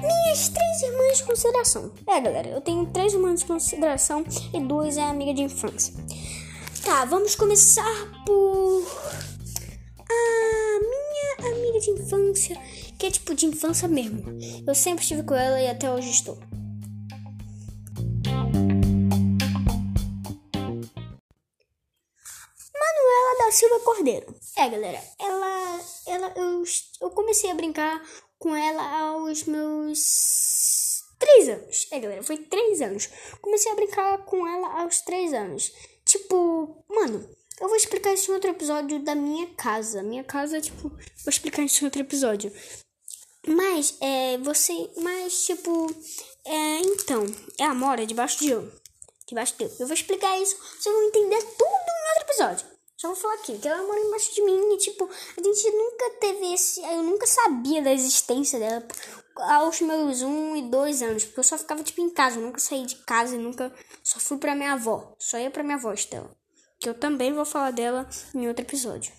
Minhas três irmãs de consideração. É, galera, eu tenho três irmãs de consideração e duas é amiga de infância. Tá, vamos começar por. A minha amiga de infância, que é tipo de infância mesmo. Eu sempre estive com ela e até hoje estou. É, galera, ela, ela, eu, eu comecei a brincar com ela aos meus três anos. É, galera, foi três anos. Comecei a brincar com ela aos três anos. Tipo, mano, eu vou explicar isso em outro episódio da minha casa. Minha casa, tipo, vou explicar isso em outro episódio. Mas, é, você, mas, tipo, é, então, é a Mora debaixo de eu. Debaixo de eu. Eu vou explicar isso, vocês vão entender tudo em outro episódio. Só vou falar aqui, que ela mora embaixo de mim e, tipo, a gente nunca teve esse. Eu nunca sabia da existência dela aos meus um e dois anos, porque eu só ficava, tipo, em casa, eu nunca saí de casa e nunca. Só fui pra minha avó. Só ia pra minha avó, Estela. Que eu também vou falar dela em outro episódio.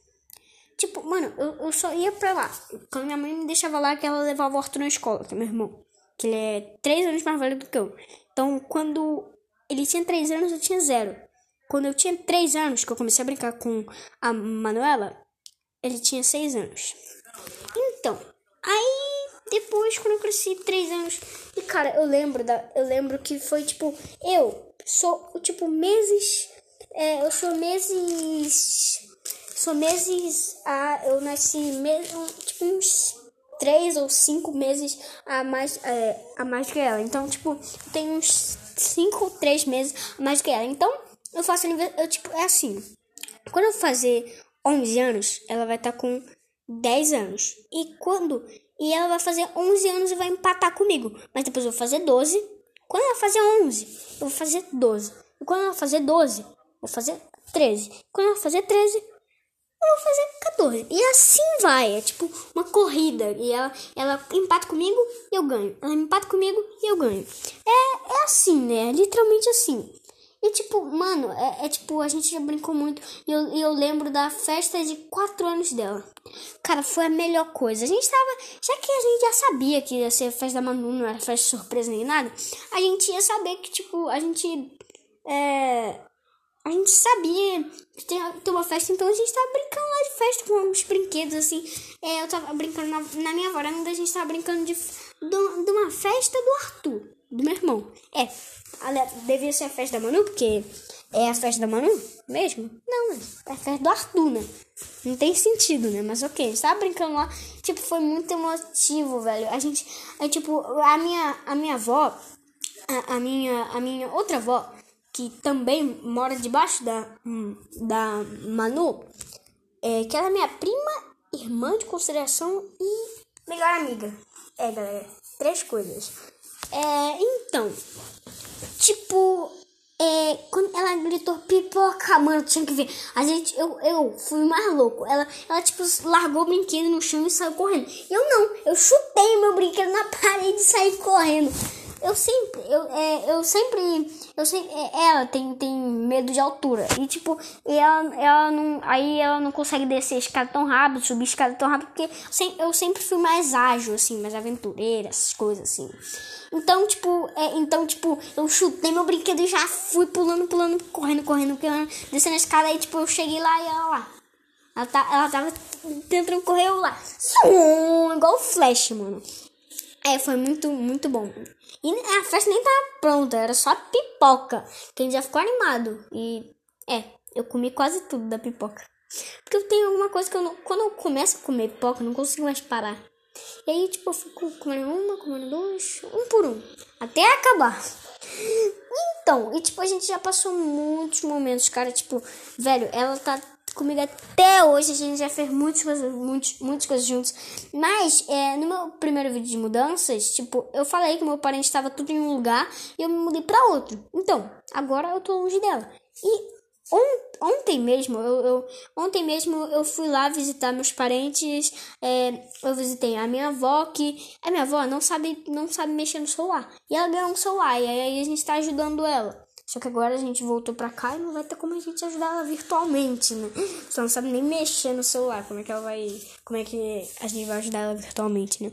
Tipo, mano, eu, eu só ia pra lá. Quando minha mãe me deixava lá, que ela levava o Arthur na escola, que é meu irmão. Que ele é três anos mais velho do que eu. Então, quando ele tinha três anos, eu tinha zero. Quando eu tinha 3 anos, que eu comecei a brincar com a Manuela, ele tinha 6 anos. Então, aí depois, quando eu cresci 3 anos, e cara, eu lembro da. Eu lembro que foi tipo, eu sou tipo meses. É, eu sou meses. Sou meses. Ah, eu nasci mesmo, tipo, uns 3 ou 5 meses a mais, é, a mais que ela. Então, tipo, tenho uns 5 ou 3 meses a mais que ela. Então, eu faço aniversário. Tipo, é assim. Quando eu fazer 11 anos, ela vai estar tá com 10 anos. E quando. E ela vai fazer 11 anos e vai empatar comigo. Mas depois eu vou fazer 12. Quando ela fazer 11, eu vou fazer 12. E quando ela fazer 12, eu vou fazer 13. Quando ela fazer 13, eu vou fazer 14. E assim vai. É tipo uma corrida. E ela, ela empata comigo e eu ganho. Ela empata comigo e eu ganho. É, é assim, né? É literalmente assim. E tipo, mano, é, é, tipo, a gente já brincou muito. E eu, eu lembro da festa de 4 anos dela. Cara, foi a melhor coisa. A gente tava. Já que a gente já sabia que ia ser festa da Manu, não era festa surpresa nem nada. A gente ia saber que, tipo, a gente. É. A gente sabia que tem, tem uma festa, então a gente tava brincando lá de festa com uns brinquedos, assim. É, eu tava brincando na, na minha varanda, a gente tava brincando de, de, de uma festa do Arthur, do meu irmão. É, devia ser a festa da Manu, porque é a festa da Manu mesmo? Não, é a festa do Arthur, né? Não tem sentido, né? Mas ok, a gente tava brincando lá. Tipo, foi muito emotivo, velho. A gente, é, tipo, a minha, a minha avó, a, a, minha, a minha outra avó, que também mora debaixo da, da Manu, é, que ela é minha prima, irmã de consideração e melhor amiga. É, galera, três coisas. É, então, Tipo, é, quando ela gritou pipoca, mano, tinha que ver. A gente, eu, eu fui mais louco. Ela, ela, tipo, largou o brinquedo no chão e saiu correndo. Eu não, eu chutei meu brinquedo na parede e saí correndo. Eu sempre, eu, é, eu sempre, eu sempre, é, ela tem, tem medo de altura. E tipo, ela, ela não, aí ela não consegue descer a escada tão rápido, subir a escada tão rápido, porque eu sempre fui mais ágil, assim, mais aventureira, essas coisas assim. Então, tipo, é, então, tipo, eu chutei meu brinquedo e já fui pulando, pulando, correndo, correndo, correndo, descendo a escada. Aí, tipo, eu cheguei lá e ela lá. Ela, tá, ela tava tentando correr eu lá. Sum, igual o Flash, mano. É, foi muito, muito bom. E a festa nem tava pronta, era só pipoca. Que a gente já ficou animado. E, é, eu comi quase tudo da pipoca. Porque eu tenho alguma coisa que eu não. Quando eu começo a comer pipoca, eu não consigo mais parar. E aí, tipo, eu fico comendo uma, comendo duas, um por um. Até acabar. Então, e tipo, a gente já passou muitos momentos, cara. Tipo, velho, ela tá comigo até hoje. A gente já fez muitas coisas, muitas, muitas coisas juntos. Mas, é, no meu primeiro vídeo de mudanças, tipo, eu falei que meu parente estava tudo em um lugar e eu me mudei para outro. Então, agora eu tô longe dela. E ontem mesmo, eu, eu, ontem mesmo eu fui lá visitar meus parentes. É, eu visitei a minha avó, que a minha avó não sabe, não sabe mexer no celular. E ela ganhou um celular, e aí a gente tá ajudando ela. Só que agora a gente voltou pra cá e não vai ter como a gente ajudar ela virtualmente, né? Você não sabe nem mexer no celular, como é que ela vai. Como é que a gente vai ajudar ela virtualmente, né?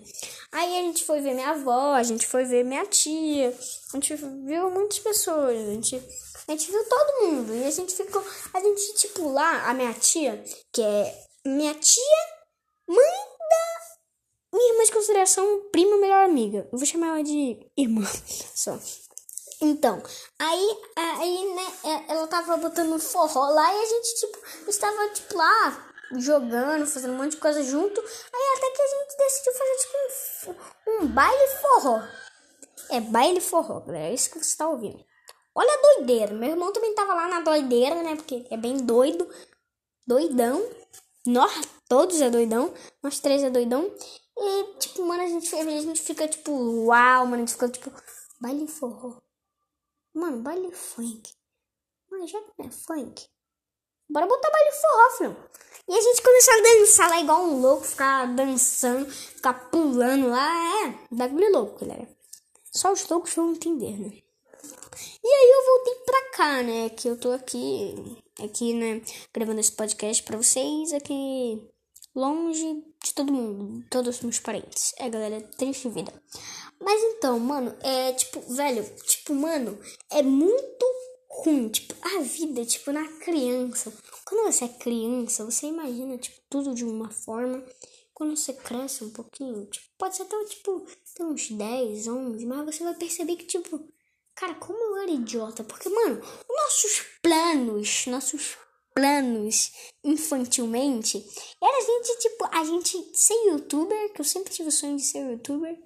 Aí a gente foi ver minha avó, a gente foi ver minha tia, a gente viu muitas pessoas, a gente. A gente viu todo mundo. E a gente ficou. A gente, tipo, lá, a minha tia, que é minha tia, mãe da minha irmã de consideração, prima, melhor amiga. Eu vou chamar ela de irmã só. Então, aí, aí, né, é, ela tava botando forró lá e a gente, tipo, estava, tipo, lá jogando, fazendo um monte de coisa junto. Aí até que a gente decidiu fazer, tipo, um, um baile forró. É baile forró, galera. É isso que você tá ouvindo. Olha a doideira. Meu irmão também tava lá na doideira, né? Porque é bem doido. Doidão. Nós todos é doidão. Nós três é doidão. E, tipo, mano, a gente, a gente fica, tipo, uau, mano. A gente fica, tipo, baile forró. Mano, baile funk. Mas já que não é funk, bora botar baile forró, filho. E a gente começou a dançar lá igual um louco, ficar dançando, ficar pulando lá. É, bagulho louco, galera. Só os loucos vão entender, né? E aí eu voltei pra cá, né? Que eu tô aqui, aqui, né? Gravando esse podcast pra vocês aqui, longe de todo mundo, todos os meus parentes. É, galera, triste vida. Mas então, mano, é tipo, velho, tipo, mano, é muito ruim, tipo, a vida, tipo, na criança. Quando você é criança, você imagina, tipo, tudo de uma forma. Quando você cresce um pouquinho, tipo, pode ser até, tipo, ter uns 10, 11, mas você vai perceber que, tipo, cara, como eu era idiota. Porque, mano, nossos planos, nossos planos infantilmente, era a gente, tipo, a gente ser youtuber, que eu sempre tive o sonho de ser youtuber.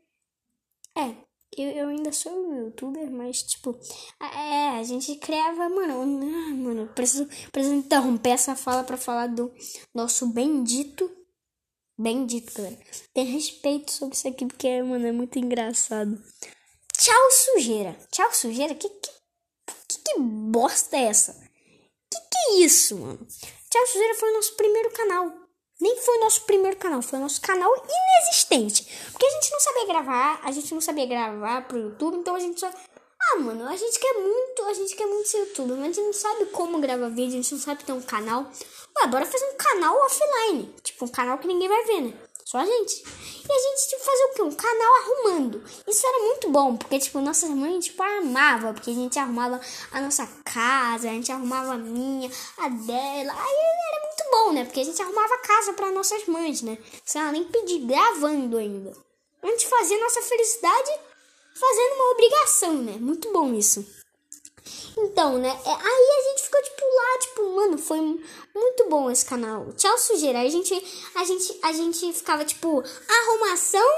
É, eu, eu ainda sou youtuber, mas tipo, é, a gente criava, mano, ah, mano, preciso, preciso interromper essa fala para falar do nosso bendito, bendito, galera. Tem respeito sobre isso aqui porque, mano, é muito engraçado. Tchau, sujeira. Tchau, sujeira? Que, que, que, que bosta é essa? Que que é isso, mano? Tchau, sujeira foi o nosso primeiro canal. Nem foi nosso primeiro canal, foi nosso canal inexistente. Porque a gente não sabia gravar, a gente não sabia gravar pro YouTube, então a gente só. Ah, mano, a gente quer muito, a gente quer muito ser YouTube, mas a gente não sabe como gravar vídeo, a gente não sabe ter um canal. Ué, bora fazer um canal offline. Tipo, um canal que ninguém vai ver, né? Só a gente. E a gente, tipo, fazia o quê? Um canal arrumando. Isso era muito bom, porque, tipo, nossas mães, tipo, armava. Porque a gente arrumava a nossa casa, a gente arrumava a minha, a dela. Aí era muito bom, né? Porque a gente arrumava a casa para nossas mães, né? Sem ela nem pedir, gravando ainda. A gente fazia nossa felicidade fazendo uma obrigação, né? Muito bom isso. Então, né? É, aí a gente ficou tipo lá, tipo, mano, foi muito bom esse canal. Tchau, sujeira. Aí a gente, a gente, a gente ficava tipo, arrumação.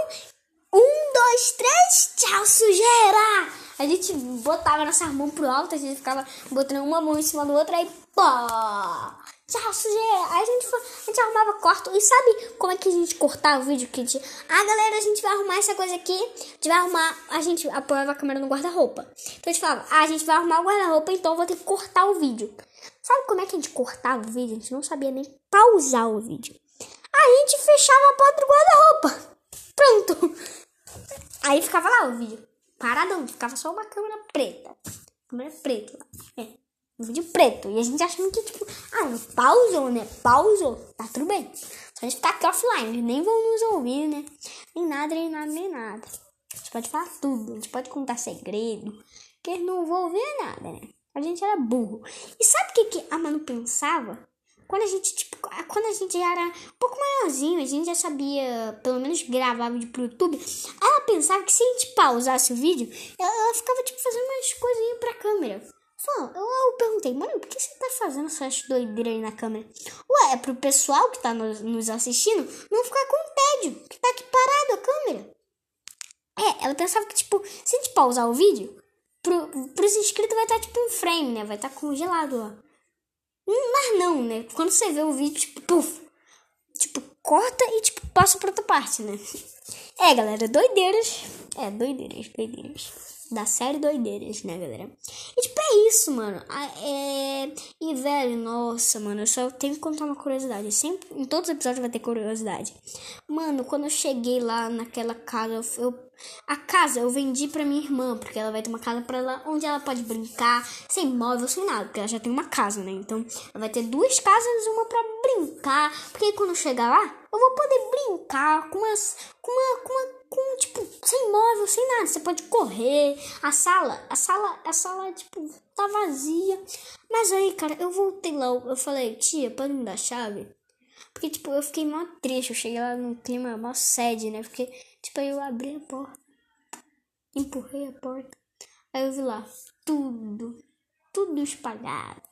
Um, dois, três, tchau, sujeira! A gente botava nossa mão pro alto, a gente ficava botando uma mão em cima da outra e pô! A gente, foi, a gente arrumava corto. E sabe como é que a gente cortava o vídeo? Que a ah, galera, a gente vai arrumar essa coisa aqui. A gente vai arrumar. A gente apoiava a câmera no guarda-roupa. Então a gente falava, ah, a gente vai arrumar o guarda-roupa, então eu vou ter que cortar o vídeo. Sabe como é que a gente cortava o vídeo? A gente não sabia nem pausar o vídeo. A gente fechava a porta do guarda-roupa. Pronto. Aí ficava lá o vídeo. Paradão. Ficava só uma câmera preta. Câmera preta. É um vídeo preto. E a gente achando que, tipo, ah, pausou, né? Pausou. Tá tudo bem. Só a gente ficar aqui offline. Nem vão nos ouvir, né? Nem nada, nem nada, nem nada. A gente pode falar tudo. A gente pode contar segredo. Que eles não vão ouvir nada, né? A gente era burro. E sabe o que, que a Manu pensava? Quando a gente, tipo, quando a gente era um pouco maiorzinho, a gente já sabia, pelo menos gravar vídeo pro YouTube, ela pensava que se a gente pausasse o vídeo, ela, ela ficava, tipo, fazendo umas coisinhas pra câmera. Eu, eu perguntei, mano, por que você tá fazendo essas doideiras aí na câmera? Ué, é pro pessoal que tá nos, nos assistindo não ficar com tédio, que tá aqui parado a câmera. É, ela pensava que, tipo, se a gente pausar o vídeo, pro, pros inscritos vai estar, tá, tipo, um frame, né? Vai estar tá congelado lá. Hum, mas não, né? Quando você vê o vídeo, tipo, puf, tipo, corta e, tipo, passa pra outra parte, né? É, galera, doideiras. É, doideiras, doideiras. Da série Doideiras, né, galera? E tipo, é isso, mano. É... E, velho, nossa, mano, eu só tenho que contar uma curiosidade. Sempre, em todos os episódios vai ter curiosidade. Mano, quando eu cheguei lá naquela casa, eu a casa eu vendi pra minha irmã, porque ela vai ter uma casa para ela onde ela pode brincar, sem móvel, sem nada, porque ela já tem uma casa, né? Então, ela vai ter duas casas, uma para brincar, porque quando chegar lá, eu vou poder brincar com umas com uma com uma com tipo sem móvel, sem nada. Você pode correr. A sala, a sala, a sala tipo tá vazia. Mas aí, cara, eu voltei lá, eu falei: "Tia, pode me dar chave?" Porque, tipo, eu fiquei mó triste. Eu cheguei lá num clima mó sede, né? Porque, tipo, aí eu abri a porta. Empurrei a porta. Aí eu vi lá tudo. Tudo espalhado.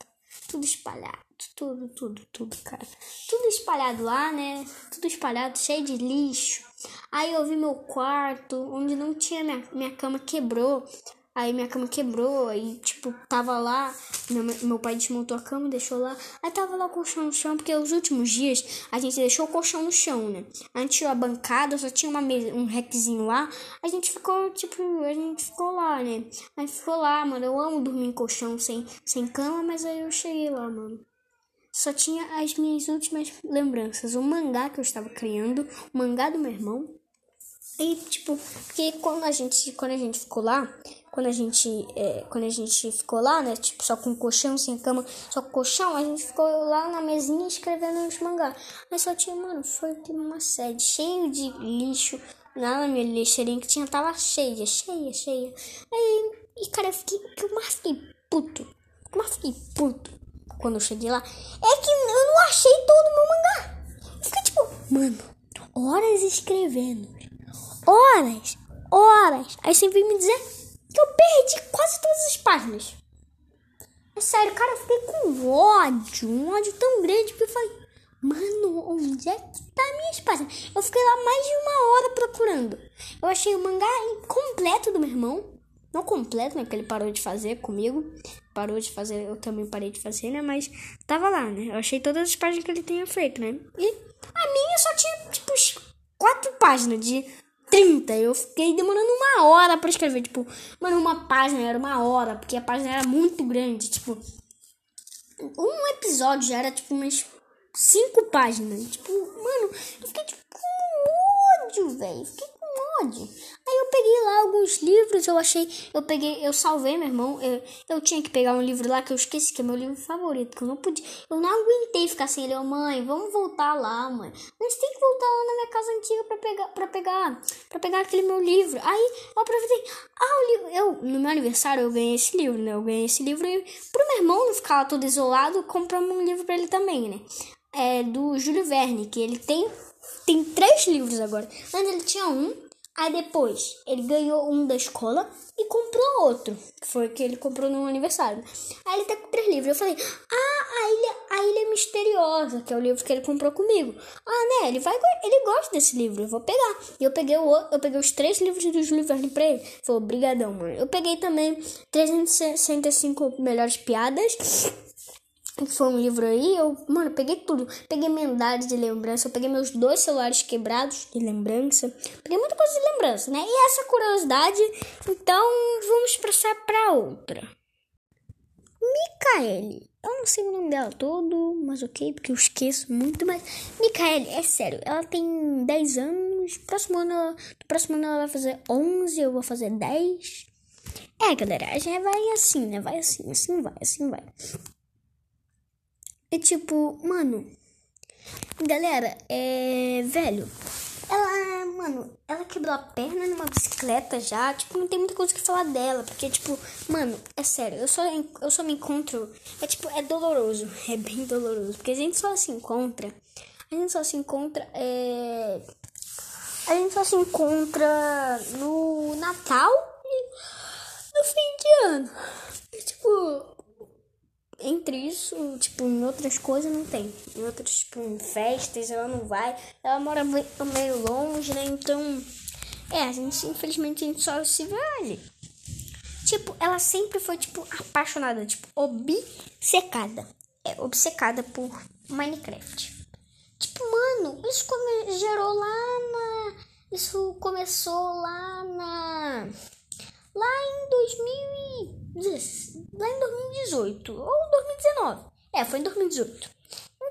Tudo espalhado. Tudo, tudo, tudo, cara. Tudo espalhado lá, né? Tudo espalhado, cheio de lixo. Aí eu vi meu quarto, onde não tinha minha, minha cama quebrou. Aí minha cama quebrou, aí, tipo, tava lá. Meu, meu pai desmontou a cama, deixou lá. Aí tava lá o colchão no chão, porque os últimos dias a gente deixou o colchão no chão, né? A gente tinha a bancada, só tinha uma mesa, um requezinho lá. A gente ficou, tipo, a gente ficou lá, né? Aí ficou lá, mano. Eu amo dormir em colchão sem, sem cama, mas aí eu cheguei lá, mano. Só tinha as minhas últimas lembranças. O mangá que eu estava criando, o mangá do meu irmão. E, tipo, porque quando a gente, quando a gente ficou lá, quando a gente, é, quando a gente ficou lá, né, tipo, só com colchão, sem cama, só com colchão, a gente ficou lá na mesinha escrevendo os mangá. Mas só tinha, mano, foi uma sede cheio de lixo na minha lixeirinha que tinha, tava cheia, cheia, cheia. Aí, e cara, eu fiquei, eu mais fiquei puto, eu fiquei puto quando eu cheguei lá, é que eu não achei todo o meu mangá. Fiquei tipo, mano, horas escrevendo horas, horas. Aí você vem me dizer que eu perdi quase todas as páginas. É sério, cara, eu fiquei com ódio, um ódio tão grande que eu falei, mano, onde é que tá minhas páginas? Eu fiquei lá mais de uma hora procurando. Eu achei o mangá incompleto do meu irmão. Não completo, né? Que ele parou de fazer comigo. Parou de fazer, eu também parei de fazer, né? Mas tava lá, né? Eu achei todas as páginas que ele tinha feito, né? E a minha só tinha, tipo, quatro páginas de 30. Eu fiquei demorando uma hora para escrever. Tipo, mano, uma página era uma hora, porque a página era muito grande. Tipo, um episódio já era tipo umas cinco páginas. Tipo, mano, eu fiquei tipo com ódio, velho. Fiquei ódio. Aí eu peguei lá alguns livros, eu achei, eu peguei, eu salvei meu irmão, eu, eu tinha que pegar um livro lá que eu esqueci, que é meu livro favorito, que eu não podia, eu não aguentei ficar sem ele, eu, mãe, vamos voltar lá, mãe, mas tem que voltar lá na minha casa antiga pra pegar, pra pegar, pra pegar aquele meu livro, aí eu aproveitei, ah, o livro, eu, no meu aniversário eu ganhei esse livro, né, eu ganhei esse livro e pro meu irmão não ficar todo isolado, compramos um livro pra ele também, né, é do Júlio Verne, que ele tem, tem três livros agora, antes ele tinha um, Aí depois ele ganhou um da escola e comprou outro, que foi que ele comprou no aniversário. Aí ele tá com três livros. Eu falei, ah, a ilha, a ilha misteriosa, que é o livro que ele comprou comigo. Ah, né? Ele vai, ele gosta desse livro, eu vou pegar. E eu peguei o, eu peguei os três livros do Júlio Verne pra ele. Falei, obrigadão, mano. Eu peguei também 365 melhores piadas foi um livro aí, eu, mano, peguei tudo. Peguei minha de lembrança, eu peguei meus dois celulares quebrados de lembrança. Peguei muita coisa de lembrança, né? E essa curiosidade, então vamos passar pra outra. Micaele. Eu não sei o nome dela todo, mas ok, porque eu esqueço muito, mas Micaele, é sério, ela tem 10 anos, próximo ano, no próximo ano ela vai fazer 11, eu vou fazer 10. É, galera, já vai assim, né? Vai assim, assim vai, assim vai. É tipo, mano. Galera, é. Velho. Ela, mano, ela quebrou a perna numa bicicleta já. Tipo, não tem muita coisa que falar dela. Porque, tipo, mano, é sério. Eu só, eu só me encontro. É tipo, é doloroso. É bem doloroso. Porque a gente só se encontra. A gente só se encontra. É. A gente só se encontra no Natal e no fim de ano. E, tipo, entre isso, tipo, em outras coisas não tem. Em outras, tipo, em festas ela não vai. Ela mora meio longe, né? Então, é, a gente, infelizmente, a gente só se vê ali. Tipo, ela sempre foi, tipo, apaixonada, tipo, obcecada. É, obcecada por Minecraft. Tipo, mano, isso come gerou lá na. Isso começou lá na lá em 2000 lá em 2018 ou 2019. É, foi em 2018.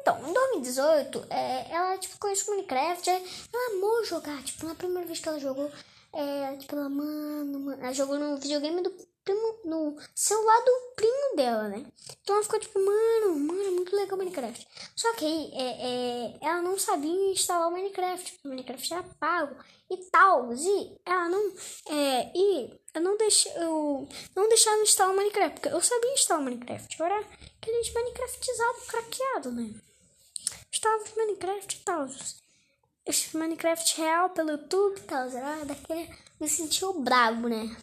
Então, em 2018, é, ela tipo, conheceu Minecraft, ela amou jogar, tipo, na primeira vez que ela jogou, é, tipo, ela, mano, mano, ela jogou no videogame do primo, no celular do primo dela, né? Então ela ficou tipo, mano, mano, é muito legal Minecraft. Só que aí, é, é, ela não sabia instalar o Minecraft, porque o Minecraft era pago e tal, e ela não, é, e eu não deixei, eu não deixava instalar o Minecraft, porque eu sabia instalar o Minecraft, agora aqueles Minecraftizado craqueado, né? Estava no Minecraft e tal. Minecraft real pelo YouTube e tal. Daquele. Me sentiu brabo, né?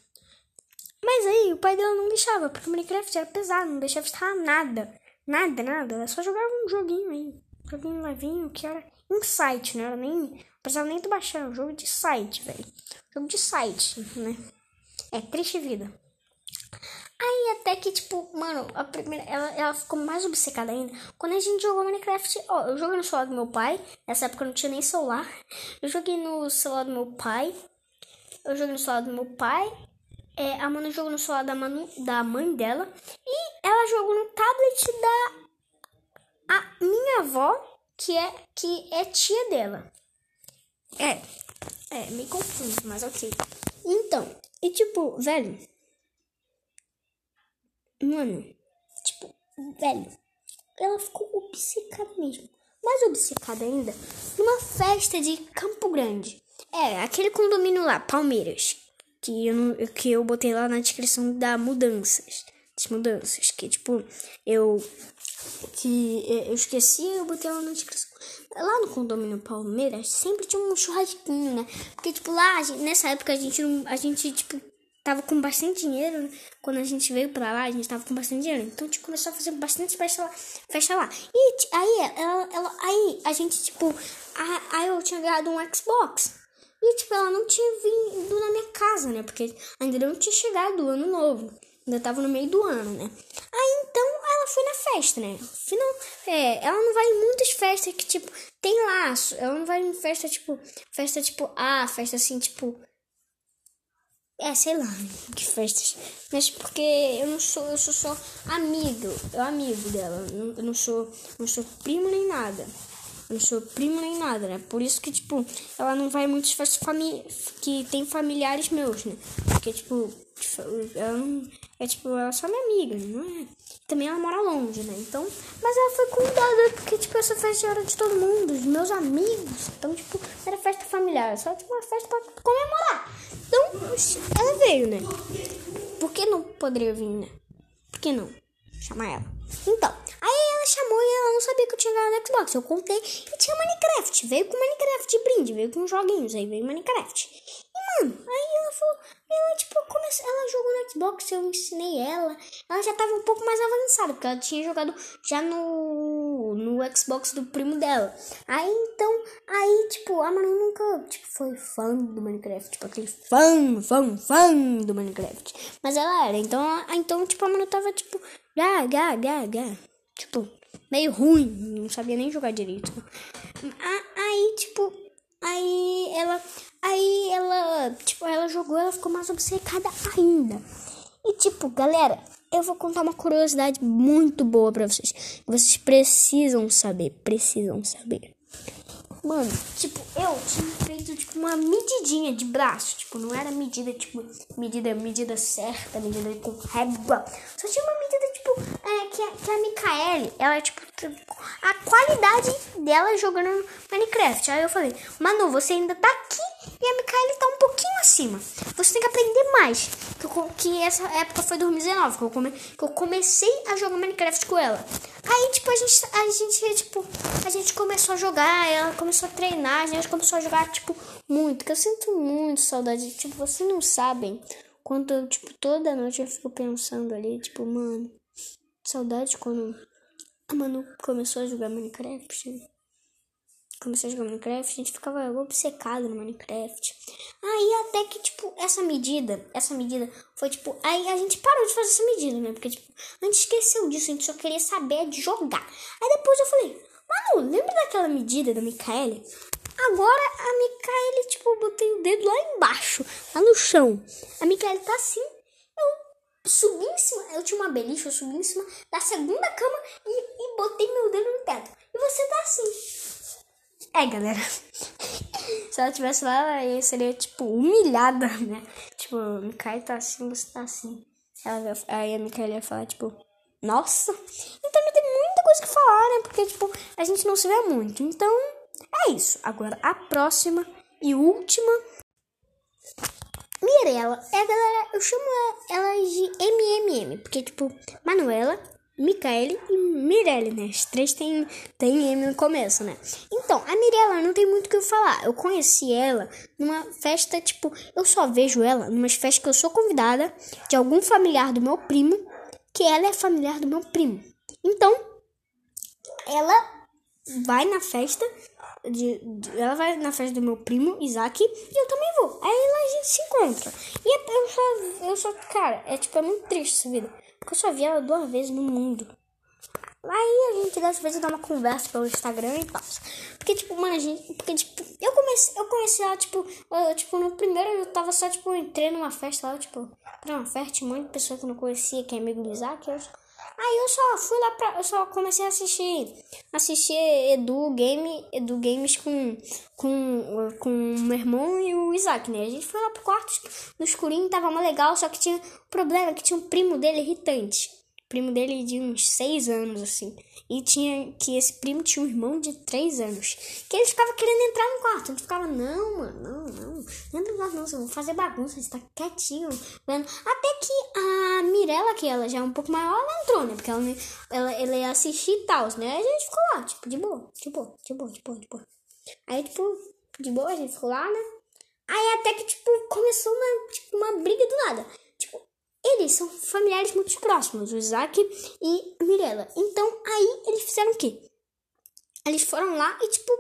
Mas aí o pai dela não deixava, porque o Minecraft era pesado, não deixava instalar nada. Nada, nada. Ela só jogava um joguinho aí. Um joguinho levinho que era em site, não era nem. Precisava nem baixar, um jogo de site, velho. Jogo de site, né? É triste vida. Aí até que, tipo, mano, a primeira. Ela, ela ficou mais obcecada ainda. Quando a gente jogou Minecraft, ó, eu joguei no celular do meu pai. Nessa época eu não tinha nem celular. Eu joguei no celular do meu pai. Eu joguei no celular do meu pai. É, a Manu jogou no celular da, Manu, da mãe dela. E ela jogou no tablet da a minha avó, que é, que é tia dela. É, é, me confuso, mas ok. Então, e tipo, velho. Mano, tipo, velho. Ela ficou obcecada mesmo. Mais obcecada ainda numa festa de Campo Grande. É, aquele condomínio lá, Palmeiras que eu, que eu botei lá na descrição da mudanças. Das mudanças. Que tipo, eu. Que eu esqueci, eu botei lá na descrição. Lá no condomínio Palmeiras sempre tinha um churrasquinho, né? Porque, tipo, lá, nessa época a gente não. A gente, tipo, tava com bastante dinheiro. Né? Quando a gente veio pra lá, a gente tava com bastante dinheiro. Então a gente começou a fazer bastante festa lá. Festa lá. E aí, ela, ela, aí a gente, tipo. Aí eu tinha ganhado um Xbox. E, tipo, ela não tinha vindo na minha casa, né? Porque ainda não tinha chegado o ano novo. Ainda tava no meio do ano, né? Aí, então, ela foi na festa, né? Afinal, é, ela não vai em muitas festas que, tipo, tem laço. Ela não vai em festa, tipo, festa, tipo, ah, festa assim, tipo... É, sei lá, que festas. Mas porque eu não sou, eu sou só amigo, eu amigo dela. Eu não sou, não sou primo nem nada não sou primo nem nada, né? Por isso que, tipo, ela não vai muitas festas fami que tem familiares meus, né? Porque, tipo, ela não, é tipo, ela é só minha amiga, não é? Também ela mora longe, né? Então, mas ela foi convidada porque, tipo, essa festa era de todo mundo, dos meus amigos. Então, tipo, era festa familiar, só tipo uma festa pra comemorar. Então, ela veio, né? Por que não poderia vir, né? Por que não? Chamar ela. Então, sabia que eu tinha ganhado Xbox. Eu contei e tinha Minecraft. Veio com Minecraft de brinde, veio com joguinhos, aí veio Minecraft. E, mano, aí ela falou, ela, tipo, comece... ela jogou no Xbox, eu ensinei ela. Ela já tava um pouco mais avançada, porque ela tinha jogado já no, no Xbox do primo dela. Aí, então, aí, tipo, a Manu nunca, tipo, foi fã do Minecraft. Tipo, aquele fã, fã, fã do Minecraft. Mas ela era, então, então tipo, a Manu tava, tipo, gá, gá, gá, gá tipo, meio ruim, não sabia nem jogar direito. Aí, tipo, aí ela, aí ela, tipo, ela jogou, ela ficou mais obcecada ainda. E tipo, galera, eu vou contar uma curiosidade muito boa para vocês. Vocês precisam saber, precisam saber. Mano, tipo, eu tinha feito tipo uma medidinha de braço, tipo, não era medida tipo medida medida certa, medida com régua. Só tinha uma medida é, que, a, que a Micaele, ela tipo a qualidade dela jogando Minecraft. Aí eu falei, Manu, você ainda tá aqui e a Micaele tá um pouquinho acima. Você tem que aprender mais. Que, eu, que essa época foi 2019, que eu, come, que eu comecei a jogar Minecraft com ela. Aí, tipo, a gente, a gente, tipo, a gente começou a jogar, ela começou a treinar, a gente começou a jogar, tipo, muito. Que eu sinto muito saudade. Tipo, vocês não sabem quando, tipo, toda noite eu fico pensando ali, tipo, mano, saudade quando a Manu começou a jogar Minecraft. Comecei a jogar Minecraft, a gente ficava obcecado no Minecraft. Aí até que, tipo, essa medida, essa medida foi tipo. Aí a gente parou de fazer essa medida, né? Porque, tipo, a gente esqueceu disso, a gente só queria saber de jogar. Aí depois eu falei, Manu, lembra daquela medida da Micaele? Agora a Micaele, tipo, eu botei o dedo lá embaixo, lá no chão. A Micaele tá assim. Eu subi em cima, eu tinha uma beliche, eu subi em cima da segunda cama e, e botei meu dedo no teto. E você tá assim. É, galera. Se ela tivesse lá, ela seria, tipo, humilhada, né? Tipo, Micaele tá assim, você tá assim. Ela, aí a Micaele ia falar, tipo, nossa. Então não tem muita coisa que falar, né? Porque, tipo, a gente não se vê muito. Então, é isso. Agora, a próxima e última. Mirella. É, galera, eu chamo ela de MMM. Porque, tipo, Manuela, Micaele e Mirelle, né? As três tem, tem M no começo, né? Então, a Mirella não tem muito o que falar. Eu conheci ela numa festa, tipo, eu só vejo ela numas festas que eu sou convidada de algum familiar do meu primo que ela é familiar do meu primo. Então, ela vai na festa de, de, ela vai na festa do meu primo, Isaac, e eu também vou. Aí lá a gente se encontra. E é, eu só, eu só, cara, é tipo, é muito triste essa vida. Porque eu só vi ela duas vezes no mundo. Aí a gente às vezes dá uma conversa pelo Instagram e tal. Porque, tipo, mano, a gente. Porque, tipo, eu comecei, eu conheci ela, tipo, eu, tipo, no primeiro eu tava só, tipo, eu entrei numa festa lá, tipo, pra uma festa, um monte de pessoa que eu não conhecia, que é amigo do Isaac. Eu, aí eu só fui lá pra. Eu só comecei a assistir. Assistir Edu Game, Edu Games com, com, com o meu irmão e o Isaac, né? A gente foi lá pro quarto no escurinho, tava mó legal, só que tinha problema que tinha um primo dele irritante primo dele de uns seis anos, assim. E tinha que esse primo tinha um irmão de três anos. Que ele ficava querendo entrar no quarto. Ele ficava, não, mano, não, não. Não entra no quarto, não. Você vai fazer bagunça, você tá quietinho. Vendo? Até que a Mirella, que ela já é um pouco maior, ela entrou, né? Porque ela, ela, ela ia assistir tal, né? Aí a gente ficou lá, tipo, de boa, de boa, de boa, de boa, de boa. Aí, tipo, de boa, a gente ficou lá, né? Aí até que, tipo, começou uma, tipo, uma briga do nada. Eles são familiares muito próximos, o Isaac e a Mirella. Então, aí eles fizeram o quê? Eles foram lá e, tipo,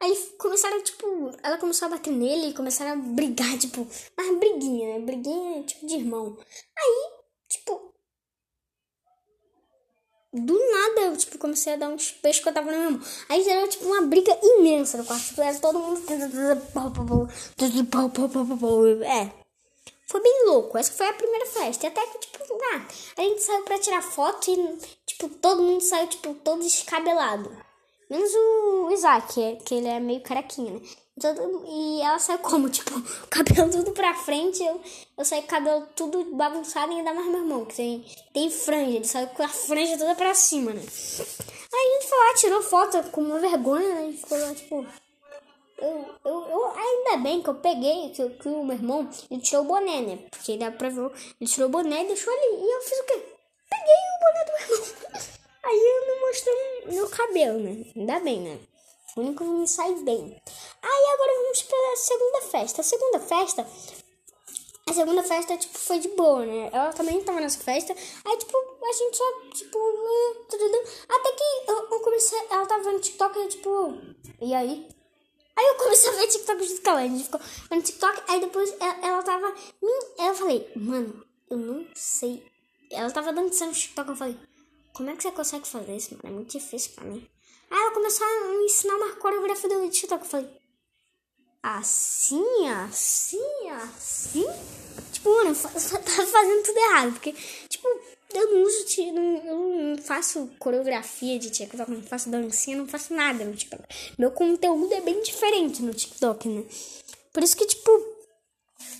aí começaram, tipo, ela começou a bater nele e começaram a brigar, tipo, mas briguinha, né? Briguinha, tipo, de irmão. Aí, tipo, do nada eu, tipo, comecei a dar uns peixes que eu tava no meu mão. Aí era, tipo, uma briga imensa no quarto. Tipo, era todo mundo. É, foi bem louco. Essa foi a primeira festa. E até que, tipo, ah, a gente saiu pra tirar foto e, tipo, todo mundo saiu, tipo, todo descabelado. Menos o Isaac, é, que ele é meio carequinha, né? Todo, e ela saiu como? Tipo, cabelo tudo pra frente, eu, eu saí com o cabelo tudo bagunçado e ainda mais meu irmão, que tem, tem franja, ele saiu com a franja toda pra cima, né? Aí a gente foi lá, tirou foto com uma vergonha, né? E ficou lá, tipo, eu, eu, ainda bem que eu peguei que, que o meu irmão ele tirou o boné, né? Porque dá pra ver, ele tirou o boné e deixou ali. E eu fiz o quê? Peguei o boné do meu irmão. Aí eu não mostrei meu cabelo, né? Ainda bem, né? O único que me sai bem. Aí agora vamos para a segunda festa. A segunda festa. A segunda festa, tipo, foi de boa, né? Ela também tava nessa festa. Aí, tipo, a gente só, tipo. Até que eu, eu comecei. Ela tava no TikTok e, tipo. E aí? Aí eu comecei a ver TikTok junto com ela. A gente ficou vendo TikTok. Aí depois ela, ela tava. Eu falei, mano, eu não sei. Ela tava dançando no TikTok. Eu falei, como é que você consegue fazer isso, mano? É muito difícil pra mim. Aí ela começou a me ensinar uma coreografia do TikTok. Eu falei, assim, assim, assim? Tipo, mano, eu tava fazendo tudo errado. Porque, tipo, eu não uso, não, não faço coreografia de TikTok, não faço dancinha, não faço nada no TikTok. Meu conteúdo é bem diferente no TikTok, né? Por isso que, tipo,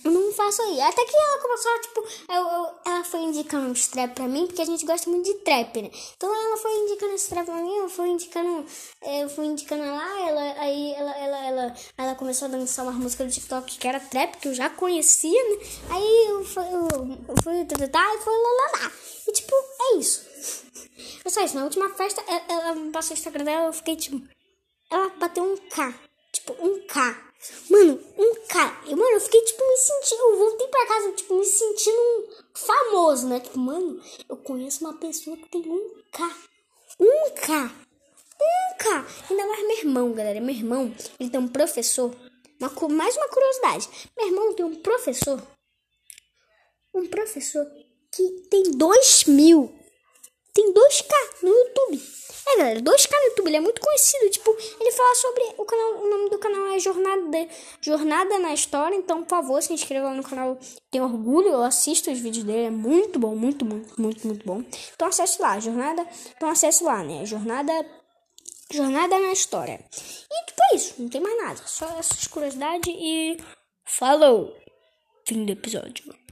eu não faço aí. Até que ela começou, tipo, eu, eu, ela foi indicando uns trap pra mim, porque a gente gosta muito de trap, né? Então ela foi indicando esse trap pra mim, eu fui indicando, é, eu fui indicando lá, ela, aí ela, ela, ela, ela começou a dançar uma música do TikTok que era trap, que eu já conhecia, né? Aí eu fui, eu, eu fui, tá, tá, tá, e foi lá, lá, lá. E tipo, é isso. É só isso. Na última festa, ela, ela passou o Instagram dela, eu fiquei tipo, ela bateu um K. Tipo, um K. Mano, um K. Eu, mano, eu fiquei, tipo, me sentindo. Eu voltei pra casa, tipo, me sentindo famoso, né? Tipo, mano, eu conheço uma pessoa que tem um K. Um K. Um K. Ainda mais meu irmão, galera. Meu irmão, ele tem um professor. Uma, mais uma curiosidade. Meu irmão tem um professor. Um professor que tem dois mil. Tem 2K no YouTube. É galera, dois caras no YouTube, ele é muito conhecido. Tipo, ele fala sobre o canal. O nome do canal é Jornada, Jornada na História. Então, por favor, se inscreva lá no canal. Tenho orgulho, eu assisto os vídeos dele. É muito bom, muito, muito, muito, muito bom. Então acesse lá, Jornada. Então acesse lá, né? Jornada. Jornada na História. E tipo é isso, não tem mais nada. Só essas curiosidades e. Falou! Fim do episódio.